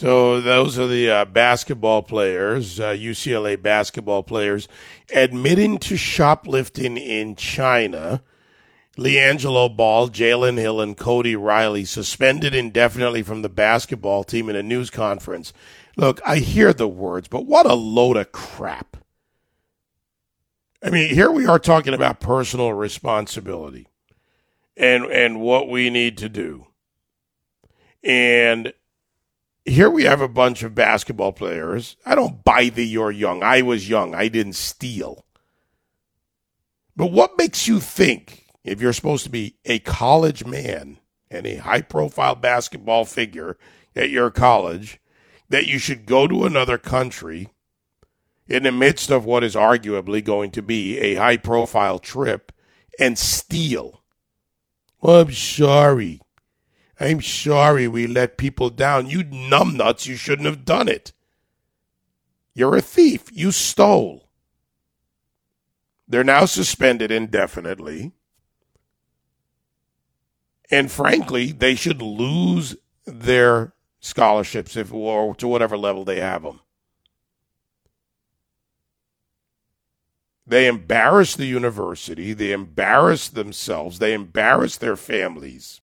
So those are the uh, basketball players, uh, UCLA basketball players, admitting to shoplifting in China. LiAngelo Ball, Jalen Hill, and Cody Riley suspended indefinitely from the basketball team in a news conference. Look, I hear the words, but what a load of crap. I mean, here we are talking about personal responsibility and and what we need to do. And here we have a bunch of basketball players. I don't buy the you're young. I was young. I didn't steal. But what makes you think, if you're supposed to be a college man and a high profile basketball figure at your college, that you should go to another country in the midst of what is arguably going to be a high profile trip and steal? Well, I'm sorry. I'm sorry we let people down. You numbnuts, you shouldn't have done it. You're a thief. You stole. They're now suspended indefinitely. And frankly, they should lose their scholarships if or to whatever level they have them. They embarrass the university, they embarrass themselves, they embarrass their families.